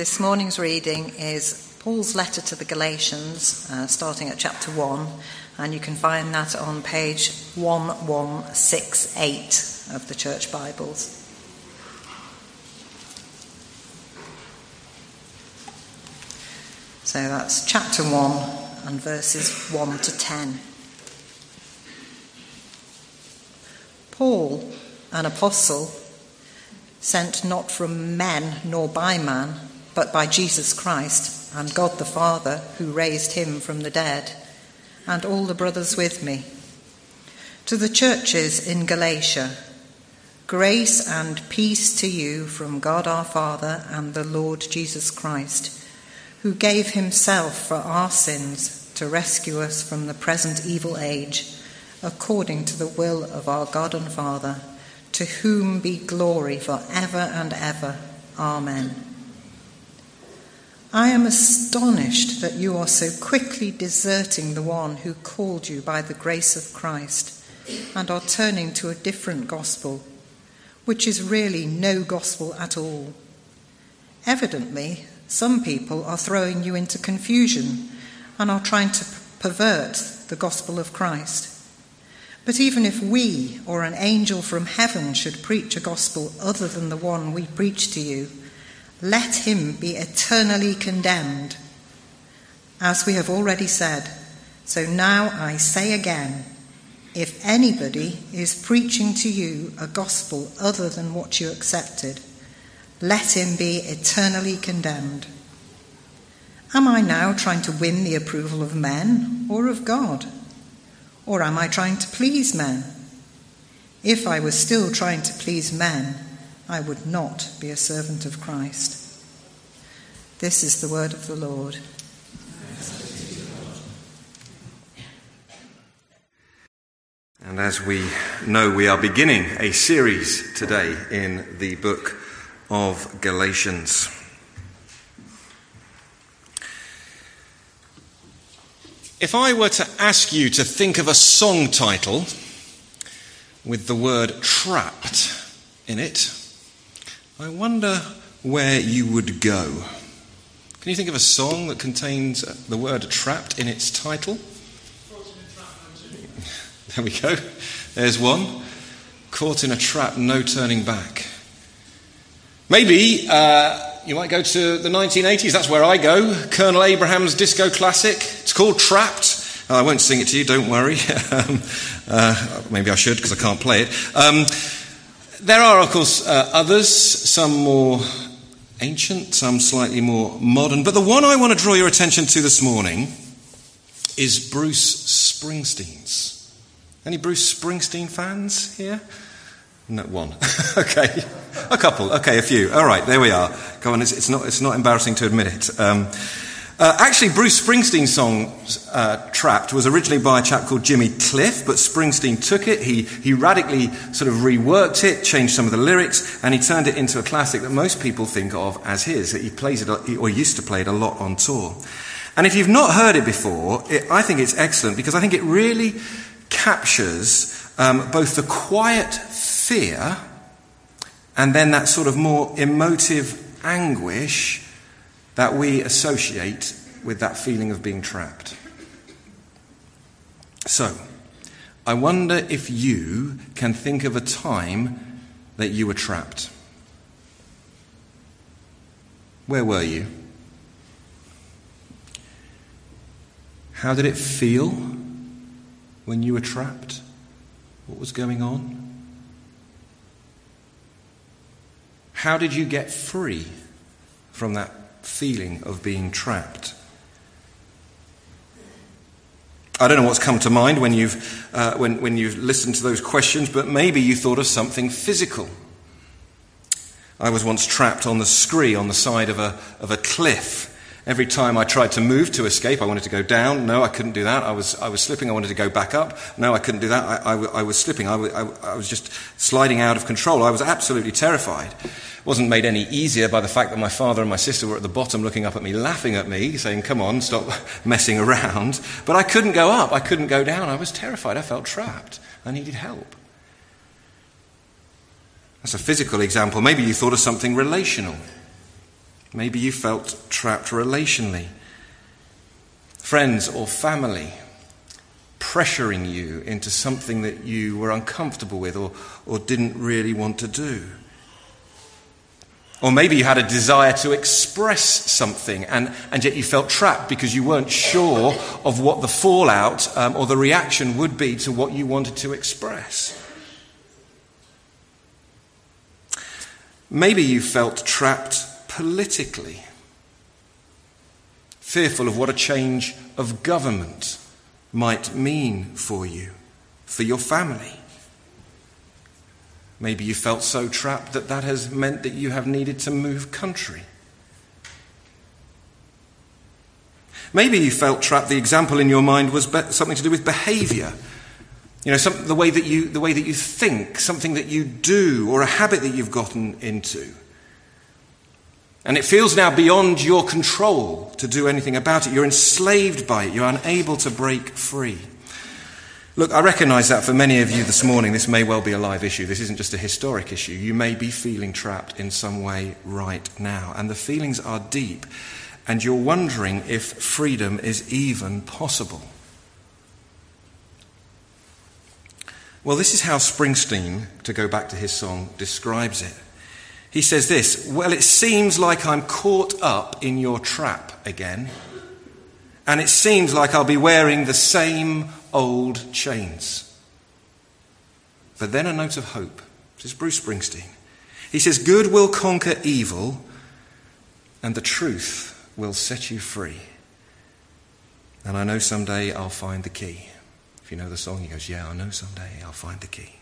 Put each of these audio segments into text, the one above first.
This morning's reading is Paul's letter to the Galatians, uh, starting at chapter 1, and you can find that on page 1168 of the Church Bibles. So that's chapter 1 and verses 1 to 10. Paul, an apostle, sent not from men nor by man, but by Jesus Christ and God the Father, who raised him from the dead, and all the brothers with me. To the churches in Galatia, grace and peace to you from God our Father and the Lord Jesus Christ, who gave himself for our sins to rescue us from the present evil age, according to the will of our God and Father to whom be glory for ever and ever. Amen. I am astonished that you are so quickly deserting the one who called you by the grace of Christ and are turning to a different gospel, which is really no gospel at all. Evidently, some people are throwing you into confusion and are trying to pervert the gospel of Christ. But even if we or an angel from heaven should preach a gospel other than the one we preach to you, let him be eternally condemned. As we have already said, so now I say again if anybody is preaching to you a gospel other than what you accepted, let him be eternally condemned. Am I now trying to win the approval of men or of God? Or am I trying to please men? If I was still trying to please men, I would not be a servant of Christ. This is the word of the Lord. And as we know, we are beginning a series today in the book of Galatians. If I were to ask you to think of a song title with the word trapped in it, I wonder where you would go. Can you think of a song that contains the word trapped in its title? There we go. There's one. Caught in a trap, no turning back. Maybe uh, you might go to the 1980s. That's where I go. Colonel Abrams' disco classic. It's called Trapped. I won't sing it to you, don't worry. um, uh, maybe I should because I can't play it. Um, there are, of course, uh, others, some more ancient, some slightly more modern. But the one I want to draw your attention to this morning is Bruce Springsteen's. Any Bruce Springsteen fans here? No, one. okay. A couple. Okay, a few. All right, there we are. Go on, it's, it's not, it's not embarrassing to admit it. Um, uh, actually, Bruce Springsteen's song uh, Trapped was originally by a chap called Jimmy Cliff, but Springsteen took it, he, he radically sort of reworked it, changed some of the lyrics, and he turned it into a classic that most people think of as his. He plays it, or used to play it a lot on tour. And if you've not heard it before, it, I think it's excellent because I think it really captures um, both the quiet fear and then that sort of more emotive anguish that we associate with that feeling of being trapped. So, I wonder if you can think of a time that you were trapped. Where were you? How did it feel when you were trapped? What was going on? How did you get free from that feeling of being trapped? I don't know what's come to mind when you've, uh, when, when you've listened to those questions, but maybe you thought of something physical. I was once trapped on the scree on the side of a, of a cliff Every time I tried to move to escape, I wanted to go down. No, I couldn't do that. I was, I was slipping. I wanted to go back up. No, I couldn't do that. I, I, I was slipping. I, I, was just sliding out of control. I was absolutely terrified. It wasn't made any easier by the fact that my father and my sister were at the bottom looking up at me, laughing at me, saying, Come on, stop messing around. But I couldn't go up. I couldn't go down. I was terrified. I felt trapped. I needed help. That's a physical example. Maybe you thought of something relational. Maybe you felt trapped relationally. Friends or family pressuring you into something that you were uncomfortable with or, or didn't really want to do. Or maybe you had a desire to express something and, and yet you felt trapped because you weren't sure of what the fallout um, or the reaction would be to what you wanted to express. Maybe you felt trapped politically, fearful of what a change of government might mean for you, for your family. Maybe you felt so trapped that that has meant that you have needed to move country. Maybe you felt trapped. The example in your mind was be- something to do with behavior. You know, some, the, way that you, the way that you think, something that you do, or a habit that you've gotten into. And it feels now beyond your control to do anything about it. You're enslaved by it. You're unable to break free. Look, I recognize that for many of you this morning, this may well be a live issue. This isn't just a historic issue. You may be feeling trapped in some way right now. And the feelings are deep. And you're wondering if freedom is even possible. Well, this is how Springsteen, to go back to his song, describes it. He says this Well, it seems like I'm caught up in your trap again, and it seems like I'll be wearing the same old chains. But then a note of hope. This is Bruce Springsteen. He says, Good will conquer evil, and the truth will set you free. And I know someday I'll find the key. If you know the song, he goes, Yeah, I know someday I'll find the key.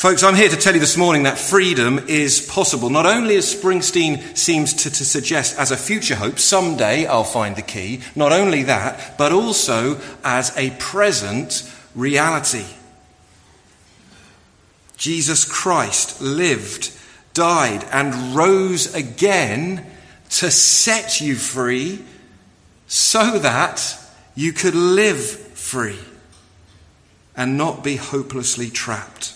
Folks, I'm here to tell you this morning that freedom is possible. Not only as Springsteen seems to, to, suggest as a future hope, someday I'll find the key, not only that, but also as a present reality. Jesus Christ lived, died, and rose again to set you free so that you could live free and not be hopelessly trapped.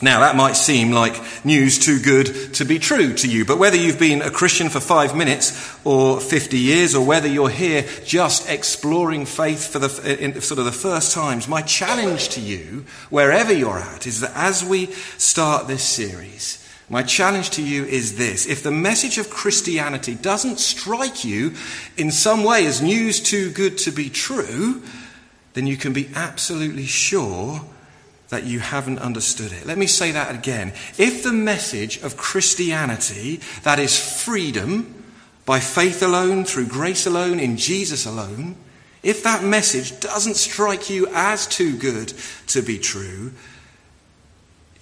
Now, that might seem like news too good to be true to you, but whether you've been a Christian for five minutes or 50 years, or whether you're here just exploring faith for the, uh, in, sort of the first times, my challenge to you, wherever you're at, is that as we start this series, my challenge to you is this. If the message of Christianity doesn't strike you in some way as news too good to be true, then you can be absolutely sure that you haven't understood it. Let me say that again. If the message of Christianity, that is freedom by faith alone, through grace alone, in Jesus alone, if that message doesn't strike you as too good to be true,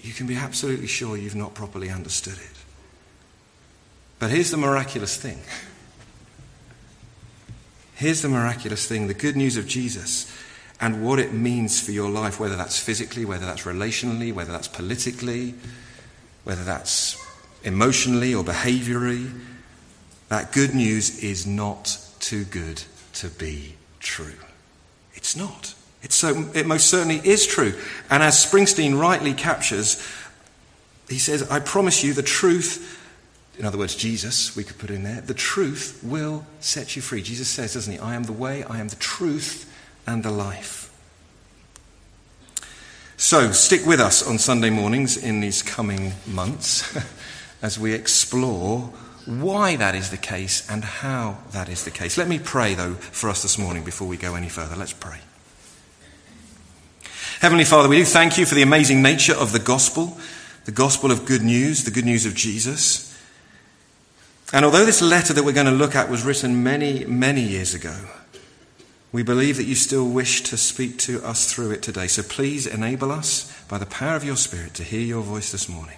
you can be absolutely sure you've not properly understood it. But here's the miraculous thing. Here's the miraculous thing the good news of Jesus and what it means for your life, whether that's physically, whether that's relationally, whether that's politically, whether that's emotionally or behaviorally. That good news is not too good to be true. It's not. It's so, it most certainly is true. And as Springsteen rightly captures, he says, I promise you the truth, in other words, Jesus, we could put in there, the truth will set you free. Jesus says, doesn't he? I am the way, I am the truth, and the life. So, stick with us on Sunday mornings in these coming months as we explore why that is the case and how that is the case. Let me pray, though, for us this morning before we go any further. Let's pray. Heavenly Father, we do thank you for the amazing nature of the gospel, the gospel of good news, the good news of Jesus. And although this letter that we're going to look at was written many, many years ago, we believe that you still wish to speak to us through it today. So please enable us by the power of your Spirit to hear your voice this morning.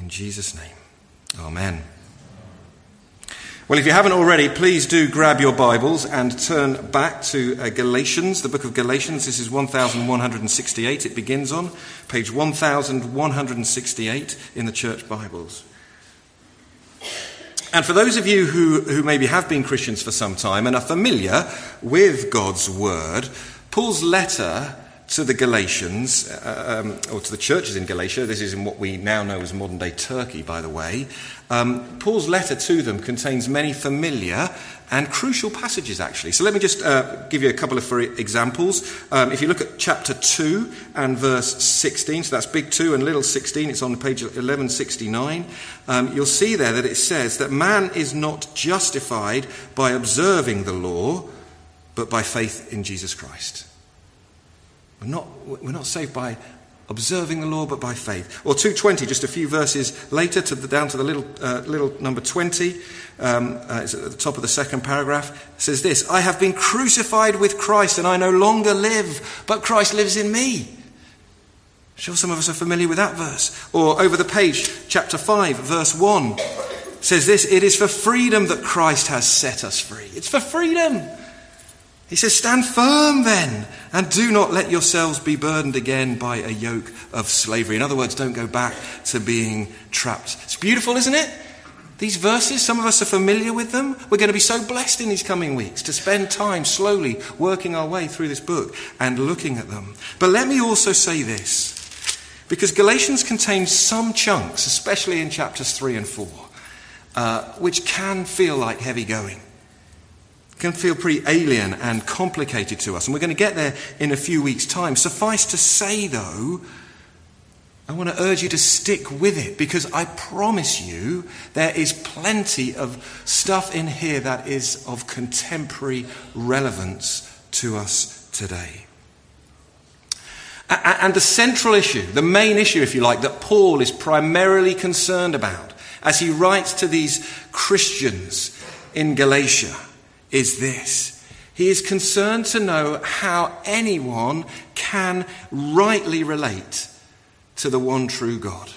In Jesus' name, Amen. Well, if you haven't already, please do grab your Bibles and turn back to uh, Galatians, the book of Galatians. This is 1168. It begins on page 1168 in the church Bibles. And for those of you who, who maybe have been Christians for some time and are familiar with God's word, Paul's letter to the Galatians, uh, um, or to the churches in Galatia, this is in what we now know as modern day Turkey, by the way, um, Paul's letter to them contains many familiar and crucial passages, actually. So let me just uh, give you a couple of examples. Um, if you look at chapter 2 and verse 16, so that's big 2 and little 16, it's on page 1169, um, you'll see there that it says that man is not justified by observing the law, but by faith in Jesus Christ. We're not, we're not saved by observing the law, but by faith. Or 220, just a few verses later, to the, down to the little, uh, little number 20, um, uh, it's at the top of the second paragraph, says this I have been crucified with Christ, and I no longer live, but Christ lives in me. Sure, some of us are familiar with that verse. Or over the page, chapter 5, verse 1 says this It is for freedom that Christ has set us free. It's for freedom. He says, Stand firm then, and do not let yourselves be burdened again by a yoke of slavery. In other words, don't go back to being trapped. It's beautiful, isn't it? These verses, some of us are familiar with them. We're going to be so blessed in these coming weeks to spend time slowly working our way through this book and looking at them. But let me also say this, because Galatians contains some chunks, especially in chapters 3 and 4, uh, which can feel like heavy going can feel pretty alien and complicated to us. And we're going to get there in a few weeks' time. Suffice to say, though, I want to urge you to stick with it because I promise you there is plenty of stuff in here that is of contemporary relevance to us today. And the central issue, the main issue, if you like, that Paul is primarily concerned about as he writes to these Christians in Galatia is this. He is concerned to know how anyone can rightly relate to the one true God.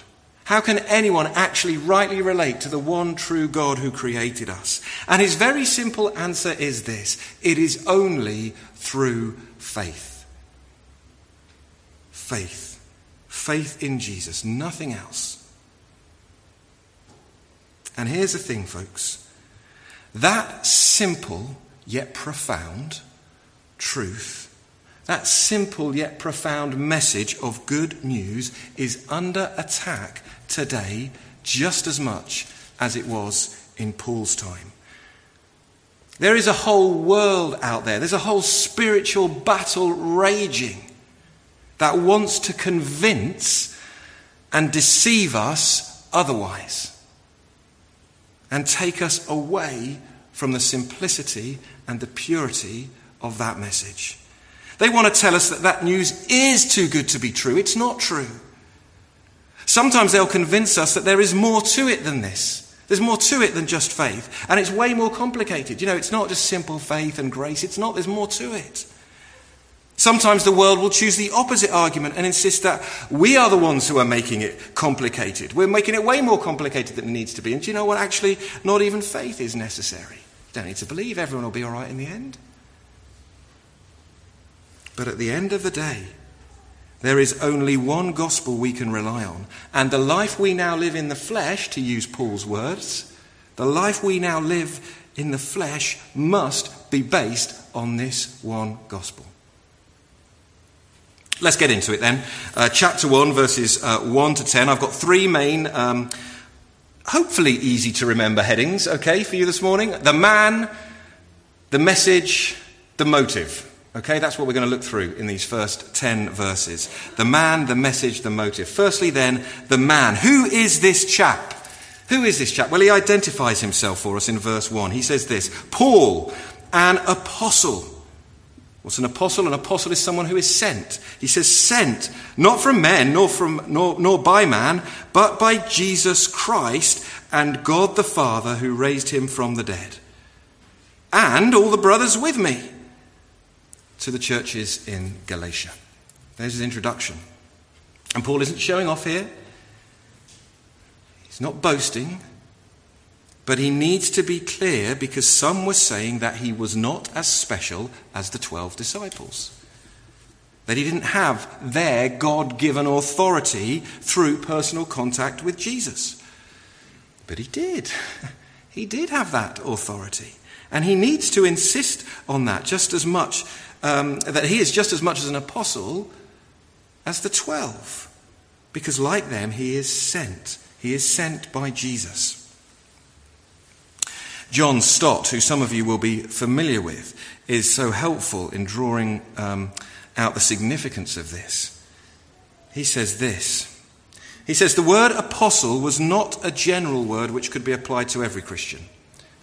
How can anyone actually rightly relate to the one true God who created us? And his very simple answer is this it is only through faith. Faith. Faith in Jesus, nothing else. And here's the thing, folks that simple yet profound truth, that simple yet profound message of good news is under attack today just as much as it was in Paul's time. There is a whole world out there, there's a whole spiritual battle raging that wants to convince and deceive us otherwise and take us away from the simplicity and the purity of that message. They want to tell us that that news is too good to be true. It's not true. Sometimes they'll convince us that there is more to it than this. There's more to it than just faith. And it's way more complicated. You know, it's not just simple faith and grace. It's not, there's more to it. Sometimes the world will choose the opposite argument and insist that we are the ones who are making it complicated. We're making it way more complicated than it needs to be. And do you know what? Actually, not even faith is necessary. You don't need to believe everyone will be all right in the end. But at the end of the day, there is only one gospel we can rely on. And the life we now live in the flesh, to use Paul's words, the life we now live in the flesh must be based on this one gospel. Let's get into it then. Uh, chapter 1, verses uh, 1 to 10. I've got three main, um, hopefully easy to remember headings, okay, for you this morning. The man, the message, the motive. Okay, that's what we're going to look through in these first 10 verses. The man, the message, the motive. Firstly, then, the man. Who is this chap? Who is this chap? Well, he identifies himself for us in verse 1. He says this Paul, an apostle What's an apostle? An apostle is someone who is sent. He says, sent, not from men, nor, from, nor, nor by man, but by Jesus Christ and God the Father who raised him from the dead. And all the brothers with me to the churches in Galatia. There's his introduction. And Paul isn't showing off here. He's not boasting. But he needs to be clear because some were saying that he was not as special as the 12 disciples. That he didn't have their God given authority through personal contact with Jesus. But he did. He did have that authority. And he needs to insist on that just as much um, that he is just as much as an apostle as the twelve, because like them, he is sent. He is sent by Jesus. John Stott, who some of you will be familiar with, is so helpful in drawing um, out the significance of this. He says this. He says the word apostle was not a general word which could be applied to every Christian.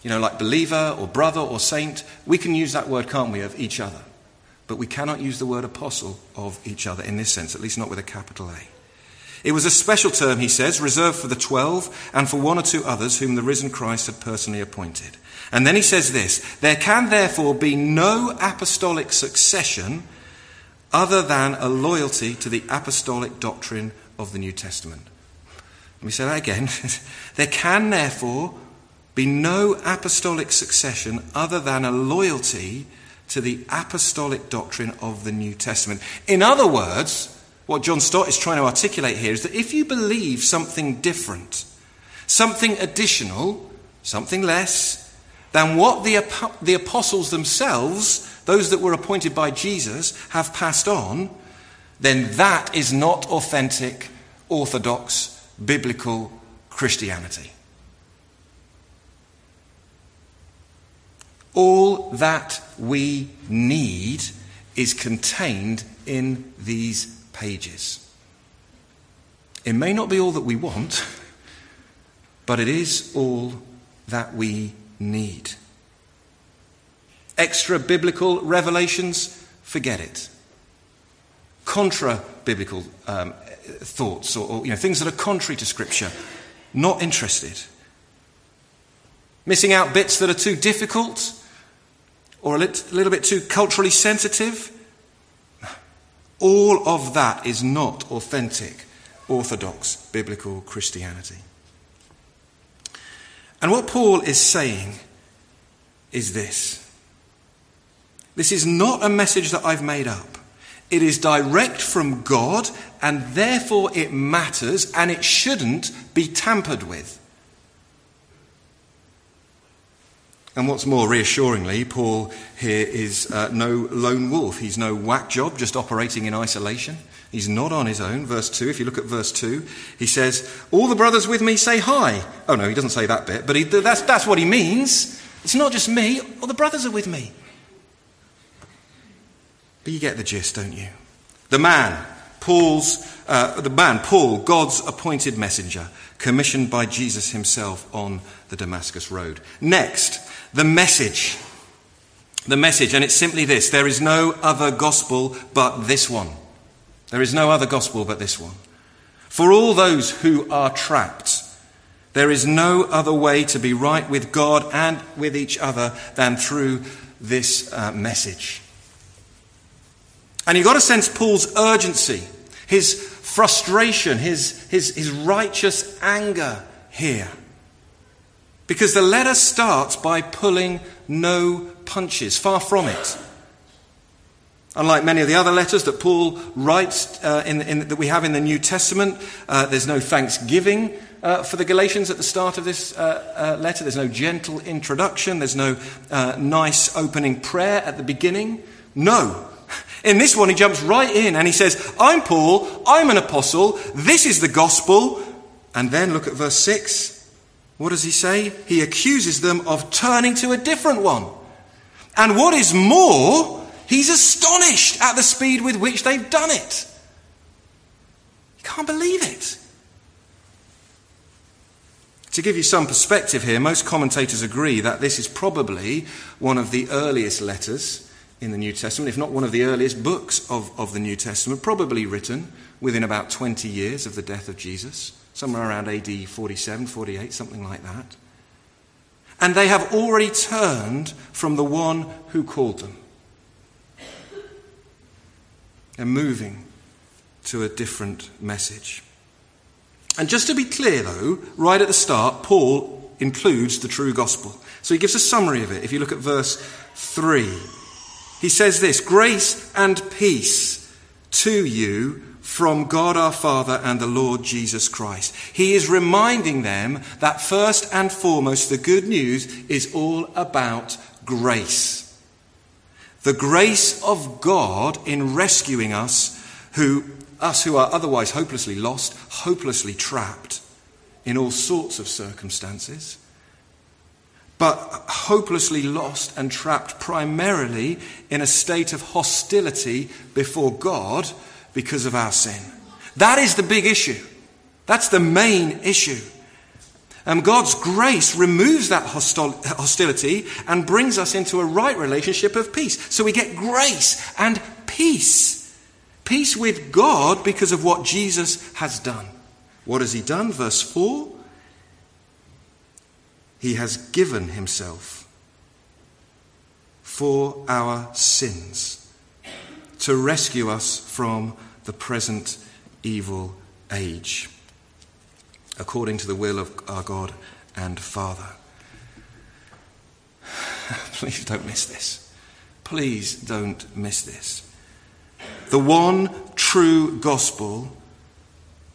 You know, like believer or brother or saint, we can use that word, can't we, of each other. But we cannot use the word apostle of each other in this sense, at least not with a capital A. It was a special term, he says, reserved for the twelve and for one or two others whom the risen Christ had personally appointed. And then he says this There can therefore be no apostolic succession other than a loyalty to the apostolic doctrine of the New Testament. Let me say that again. there can therefore be no apostolic succession other than a loyalty to the apostolic doctrine of the New Testament. In other words, what John Stott is trying to articulate here is that if you believe something different, something additional, something less than what the, the apostles themselves, those that were appointed by Jesus, have passed on, then that is not authentic, orthodox, biblical Christianity. All that we need is contained in these pages. It may not be all that we want, but it is all that we need. Extra biblical revelations, forget it. Contra biblical um, thoughts or, or you know, things that are contrary to Scripture, not interested. Missing out bits that are too difficult or a little bit too culturally sensitive, all of that is not authentic, orthodox, biblical Christianity. And what Paul is saying is this this is not a message that I've made up. It is direct from God, and therefore it matters, and it shouldn't be tampered with. And what's more, reassuringly, Paul here is uh, no lone wolf. He's no whack job just operating in isolation. He's not on his own. Verse 2, if you look at verse 2, he says, All the brothers with me say hi. Oh, no, he doesn't say that bit, but he, that's, that's what he means. It's not just me, all the brothers are with me. But you get the gist, don't you? The man, Paul's, uh, the man, Paul, God's appointed messenger, commissioned by Jesus himself on the Damascus Road. Next, the message. The message, and it's simply this there is no other gospel but this one. There is no other gospel but this one. For all those who are trapped, there is no other way to be right with God and with each other than through this uh, message. And you've got to sense Paul's urgency, his frustration, his, his, his righteous anger here. Because the letter starts by pulling no punches, far from it. Unlike many of the other letters that Paul writes uh, in, in, that we have in the New Testament, uh, there's no thanksgiving uh, for the Galatians at the start of this uh, uh, letter. There's no gentle introduction. There's no uh, nice opening prayer at the beginning. No. In this one, he jumps right in and he says, I'm Paul, I'm an apostle, this is the gospel. And then look at verse 6. What does he say? He accuses them of turning to a different one. And what is more, he's astonished at the speed with which they've done it. He can't believe it. To give you some perspective here, most commentators agree that this is probably one of the earliest letters in the New Testament, if not one of the earliest books of, of the New Testament, probably written within about 20 years of the death of Jesus somewhere around AD 47, 48, something like that. And they have already turned from the one who called them. They're moving to a different message. And just to be clear, though, right at the start, Paul includes the true gospel. So he gives a summary of it. If you look at verse 3, he says this Grace and peace to you from God our Father and the Lord Jesus Christ. He is reminding them that first and foremost, the good news is all about grace. The grace of God in rescuing us who us who are otherwise hopelessly lost, hopelessly trapped in all sorts of circumstances, but hopelessly lost and trapped primarily in a state of hostility before God because of our sin. That is the big issue. That's the main issue. And God's grace removes that hostility and brings us into a right relationship of peace. So we get grace and peace. Peace with God because of what Jesus has done. What has he done? Verse 4 He has given himself for our sins to rescue us from the present evil age according to the will of our God and Father. Please don't miss this. Please don't miss this. The one true gospel,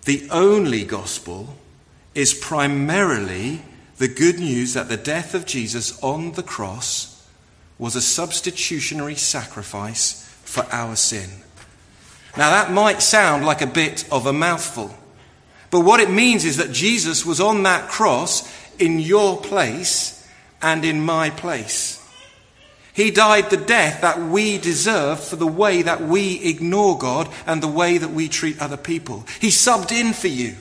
the only gospel, is primarily the good news that the death of Jesus on the cross was a substitutionary sacrifice for our sin. Now, that might sound like a bit of a mouthful. But what it means is that Jesus was on that cross in your place and in my place. He died the death that we deserve for the way that we ignore God and the way that we treat other people. He subbed in for you.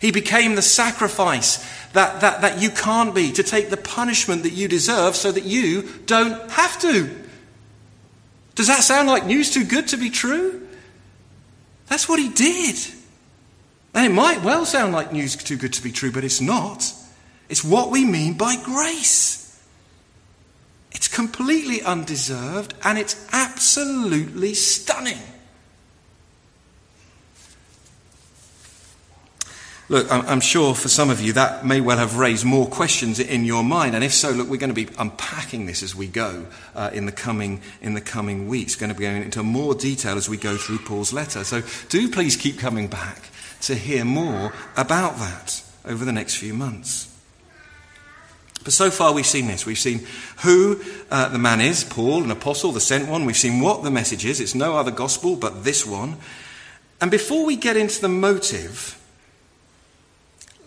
He became the sacrifice that, that, that you can't be to take the punishment that you deserve so that you don't have to. Does that sound like news too good to be true? That's what he did. And it might well sound like news too good to be true, but it's not. It's what we mean by grace. It's completely undeserved and it's absolutely stunning. Look, I'm sure for some of you that may well have raised more questions in your mind, and if so, look, we're going to be unpacking this as we go uh, in the coming in the coming weeks. Going to be going into more detail as we go through Paul's letter. So do please keep coming back to hear more about that over the next few months. But so far we've seen this. We've seen who uh, the man is, Paul, an apostle, the sent one. We've seen what the message is. It's no other gospel but this one. And before we get into the motive,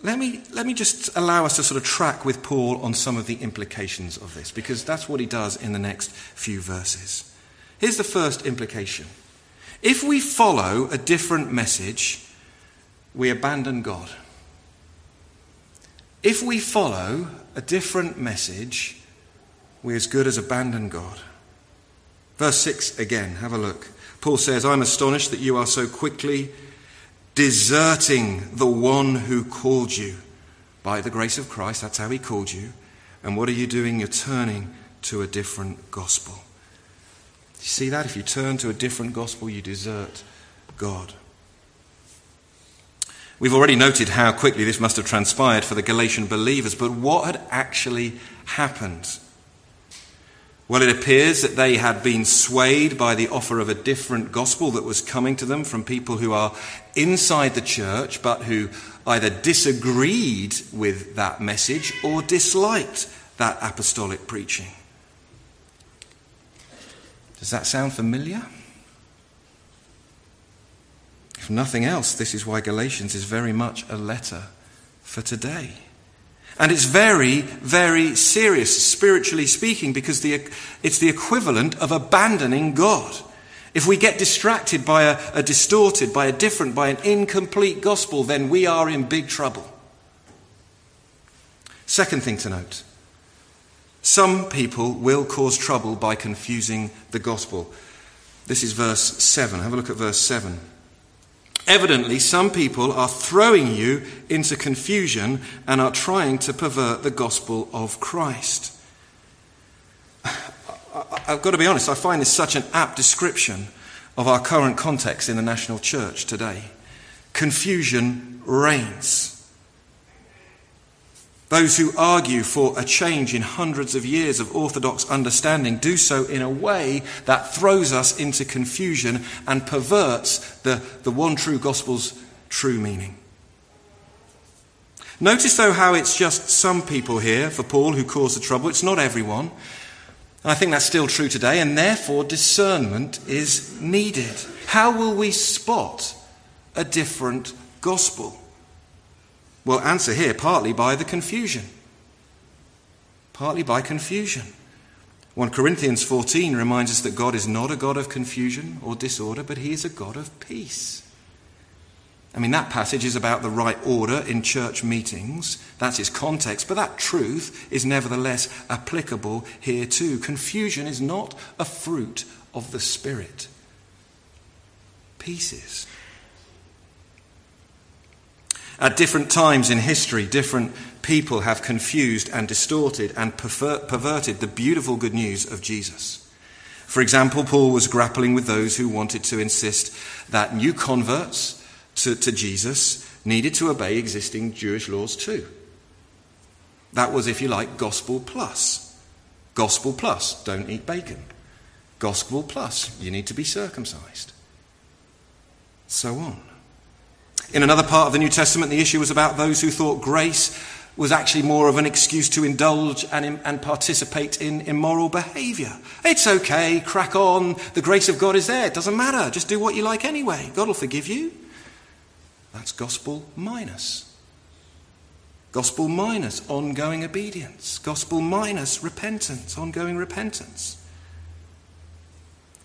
let me, let me just allow us to sort of track with Paul on some of the implications of this, because that's what he does in the next few verses. Here's the first implication. If we follow a different message, we abandon God. If we follow a different message, we as good as abandon God. Verse 6 again, have a look. Paul says, I'm astonished that you are so quickly deserting the one who called you. By the grace of Christ, that's how he called you. And what are you doing? You're turning to a different gospel. You see that? If you turn to a different gospel, you desert God. We've already noted how quickly this must have transpired for the Galatian believers, but what had actually happened? Well, it appears that they had been swayed by the offer of a different gospel that was coming to them from people who are inside the church, but who either disagreed with that message or disliked that apostolic preaching. Does that sound familiar? If nothing else, this is why Galatians is very much a letter for today. And it's very, very serious, spiritually speaking, because the, it's the equivalent of abandoning God. If we get distracted by a, a distorted, by a different, by an incomplete gospel, then we are in big trouble. Second thing to note some people will cause trouble by confusing the gospel. This is verse 7. Have a look at verse 7. Evidently, some people are throwing you into confusion and are trying to pervert the gospel of Christ. I've got to be honest, I find this such an apt description of our current context in the national church today. Confusion reigns. Those who argue for a change in hundreds of years of orthodox understanding do so in a way that throws us into confusion and perverts the, the one true gospel's true meaning. Notice, though, how it's just some people here, for Paul, who cause the trouble. It's not everyone. And I think that's still true today, and therefore discernment is needed. How will we spot a different gospel? Well, answer here partly by the confusion. Partly by confusion. 1 Corinthians 14 reminds us that God is not a God of confusion or disorder, but He is a God of peace. I mean, that passage is about the right order in church meetings. That's its context. But that truth is nevertheless applicable here too. Confusion is not a fruit of the Spirit, peace is. At different times in history, different people have confused and distorted and perverted the beautiful good news of Jesus. For example, Paul was grappling with those who wanted to insist that new converts to, to Jesus needed to obey existing Jewish laws too. That was, if you like, gospel plus. Gospel plus, don't eat bacon. Gospel plus, you need to be circumcised. So on. In another part of the New Testament, the issue was about those who thought grace was actually more of an excuse to indulge and, and participate in immoral behavior. It's okay, crack on, the grace of God is there, it doesn't matter, just do what you like anyway, God will forgive you. That's gospel minus. Gospel minus ongoing obedience. Gospel minus repentance, ongoing repentance.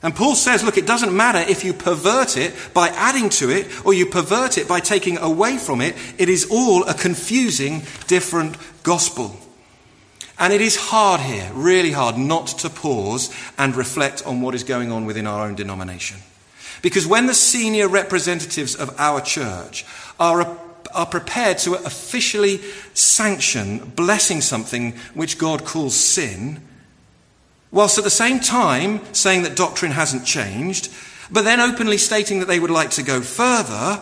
And Paul says, look, it doesn't matter if you pervert it by adding to it or you pervert it by taking away from it. It is all a confusing, different gospel. And it is hard here, really hard, not to pause and reflect on what is going on within our own denomination. Because when the senior representatives of our church are, are prepared to officially sanction blessing something which God calls sin, whilst at the same time saying that doctrine hasn't changed, but then openly stating that they would like to go further,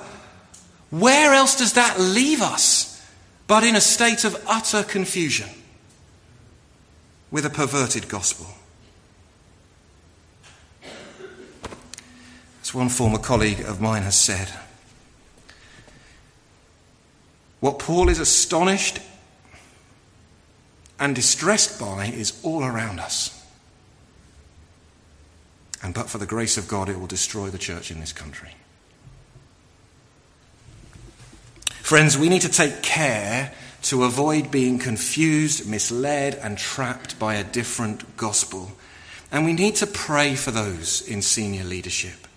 where else does that leave us but in a state of utter confusion with a perverted gospel? As one former colleague of mine has said, what Paul is astonished and distressed by is all around us. And but for the grace of God, it will destroy the church in this country. Friends, we need to take care to avoid being confused, misled, and trapped by a different gospel. And we need to pray for those in senior leadership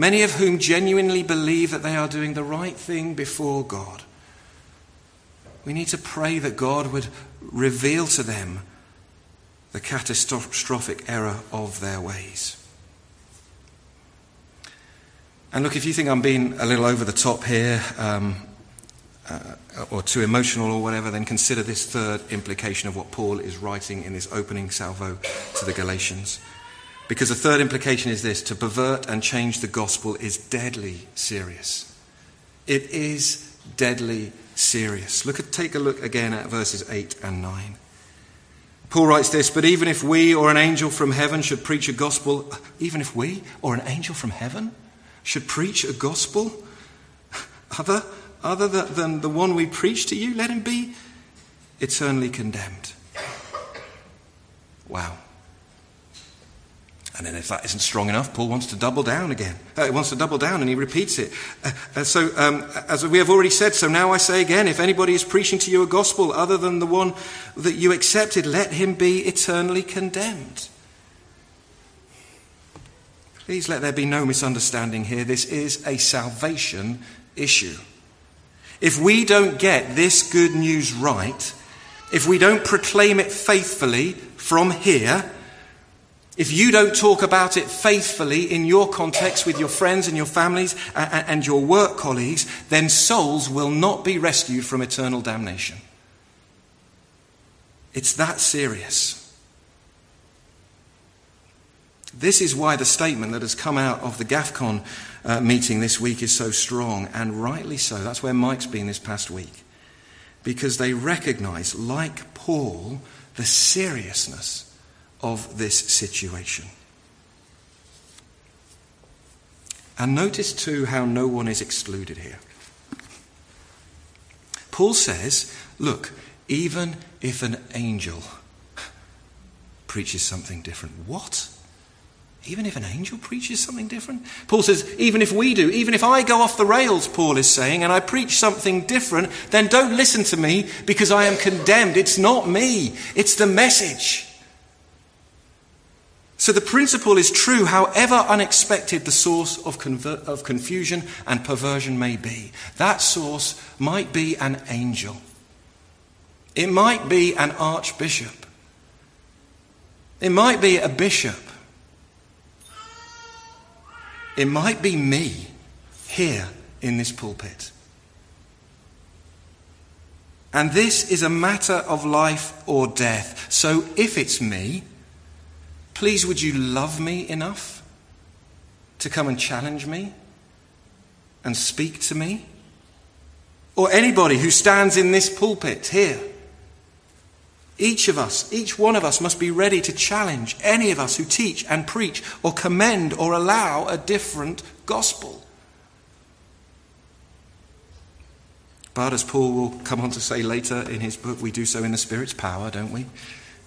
many of whom genuinely believe that they are doing the right thing before God. We need to pray that God would reveal to them the catastrophic error of their ways. And look, if you think I'm being a little over the top here, um, uh, or too emotional or whatever, then consider this third implication of what Paul is writing in this opening salvo to the Galatians. Because the third implication is this to pervert and change the gospel is deadly serious. It is deadly serious. Look at, take a look again at verses 8 and 9. Paul writes this, but even if we or an angel from heaven should preach a gospel, even if we or an angel from heaven should preach a gospel other, other than the one we preach to you, let him be eternally condemned. Wow. And then, if that isn't strong enough, Paul wants to double down again. Uh, he wants to double down and he repeats it. Uh, uh, so, um, as we have already said, so now I say again if anybody is preaching to you a gospel other than the one that you accepted, let him be eternally condemned. Please let there be no misunderstanding here. This is a salvation issue. If we don't get this good news right, if we don't proclaim it faithfully from here, if you don't talk about it faithfully in your context with your friends and your families and your work colleagues, then souls will not be rescued from eternal damnation. It's that serious. This is why the statement that has come out of the GAFCON uh, meeting this week is so strong, and rightly so. That's where Mike's been this past week. Because they recognize, like Paul, the seriousness of this situation. And notice too how no one is excluded here. Paul says, look, even if an angel preaches something different. What? Even if an angel preaches something different? Paul says, even if we do, even if I go off the rails, Paul is saying, and I preach something different, then don't listen to me because I am condemned. It's not me, it's the message. So the principle is true, however unexpected the source of, conver- of confusion and perversion may be. That source might be an angel, it might be an archbishop, it might be a bishop. It might be me here in this pulpit. And this is a matter of life or death. So if it's me, please would you love me enough to come and challenge me and speak to me? Or anybody who stands in this pulpit here each of us, each one of us must be ready to challenge any of us who teach and preach or commend or allow a different gospel. But as Paul will come on to say later in his book, we do so in the Spirit's power, don't we?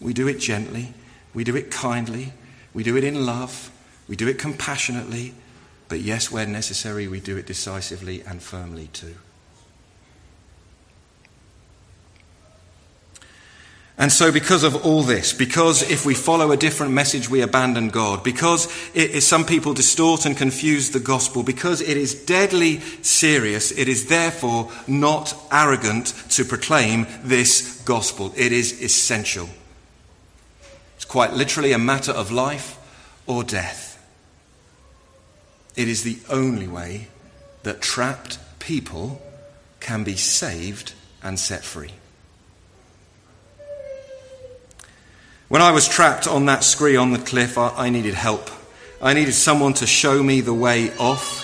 We do it gently, we do it kindly, we do it in love, we do it compassionately, but yes, where necessary, we do it decisively and firmly too. And so, because of all this, because if we follow a different message, we abandon God, because it is, some people distort and confuse the gospel, because it is deadly serious, it is therefore not arrogant to proclaim this gospel. It is essential. Quite literally a matter of life or death. It is the only way that trapped people can be saved and set free. When I was trapped on that scree on the cliff, I, I needed help. I needed someone to show me the way off.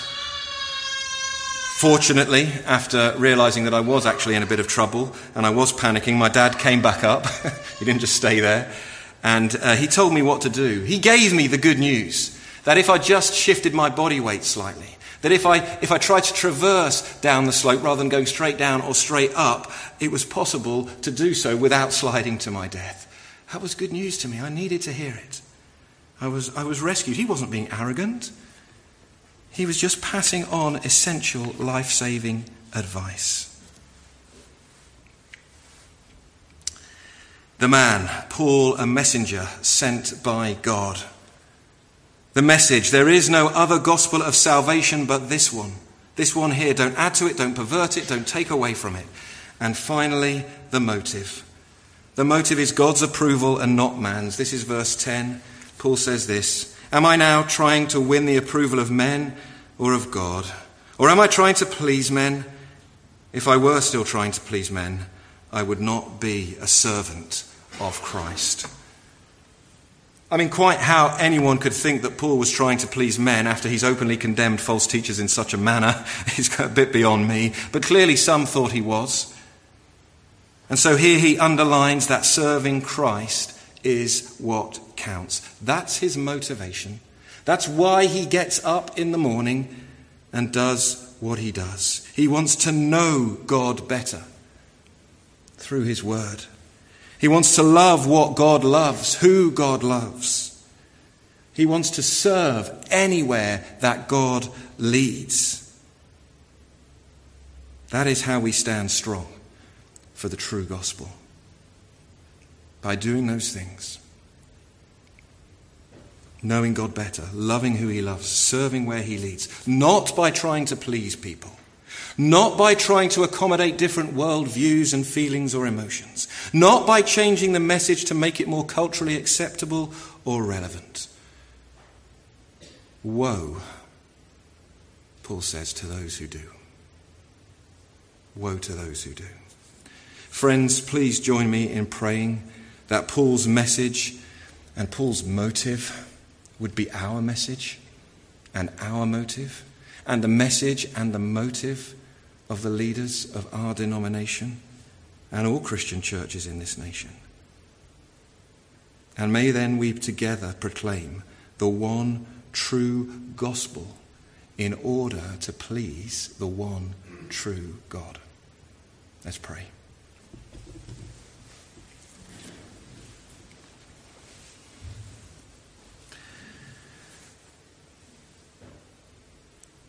Fortunately, after realizing that I was actually in a bit of trouble and I was panicking, my dad came back up. he didn't just stay there. And uh, he told me what to do. He gave me the good news that if I just shifted my body weight slightly, that if I, if I tried to traverse down the slope rather than going straight down or straight up, it was possible to do so without sliding to my death. That was good news to me. I needed to hear it. I was, I was rescued. He wasn't being arrogant, he was just passing on essential life saving advice. The man, Paul, a messenger sent by God. The message there is no other gospel of salvation but this one. This one here. Don't add to it, don't pervert it, don't take away from it. And finally, the motive. The motive is God's approval and not man's. This is verse 10. Paul says this Am I now trying to win the approval of men or of God? Or am I trying to please men? If I were still trying to please men, I would not be a servant of Christ. I mean, quite how anyone could think that Paul was trying to please men after he's openly condemned false teachers in such a manner is a bit beyond me. But clearly, some thought he was. And so here he underlines that serving Christ is what counts. That's his motivation. That's why he gets up in the morning and does what he does. He wants to know God better through his word. He wants to love what God loves, who God loves. He wants to serve anywhere that God leads. That is how we stand strong for the true gospel. By doing those things, knowing God better, loving who He loves, serving where He leads, not by trying to please people, not by trying to accommodate different worldviews and feelings or emotions, not by changing the message to make it more culturally acceptable or relevant. Woe, Paul says, to those who do. Woe to those who do. Friends, please join me in praying that Paul's message and Paul's motive would be our message and our motive, and the message and the motive of the leaders of our denomination and all Christian churches in this nation. And may then we together proclaim the one true gospel in order to please the one true God. Let's pray.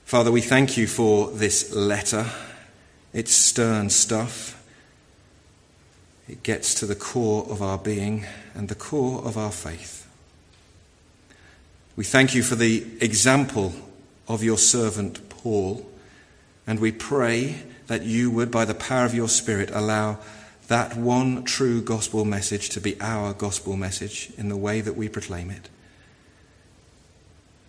Father, we thank you for this letter it's stern stuff. It gets to the core of our being and the core of our faith. We thank you for the example of your servant Paul, and we pray that you would, by the power of your Spirit, allow that one true gospel message to be our gospel message in the way that we proclaim it.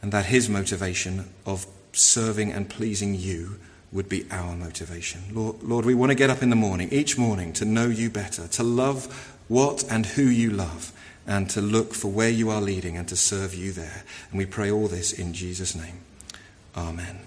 And that his motivation of serving and pleasing you would be our motivation. Lord, Lord, we want to get up in the morning, each morning, to know you better, to love what and who you love, and to look for where you are leading and to serve you there. And we pray all this in Jesus' name. Amen.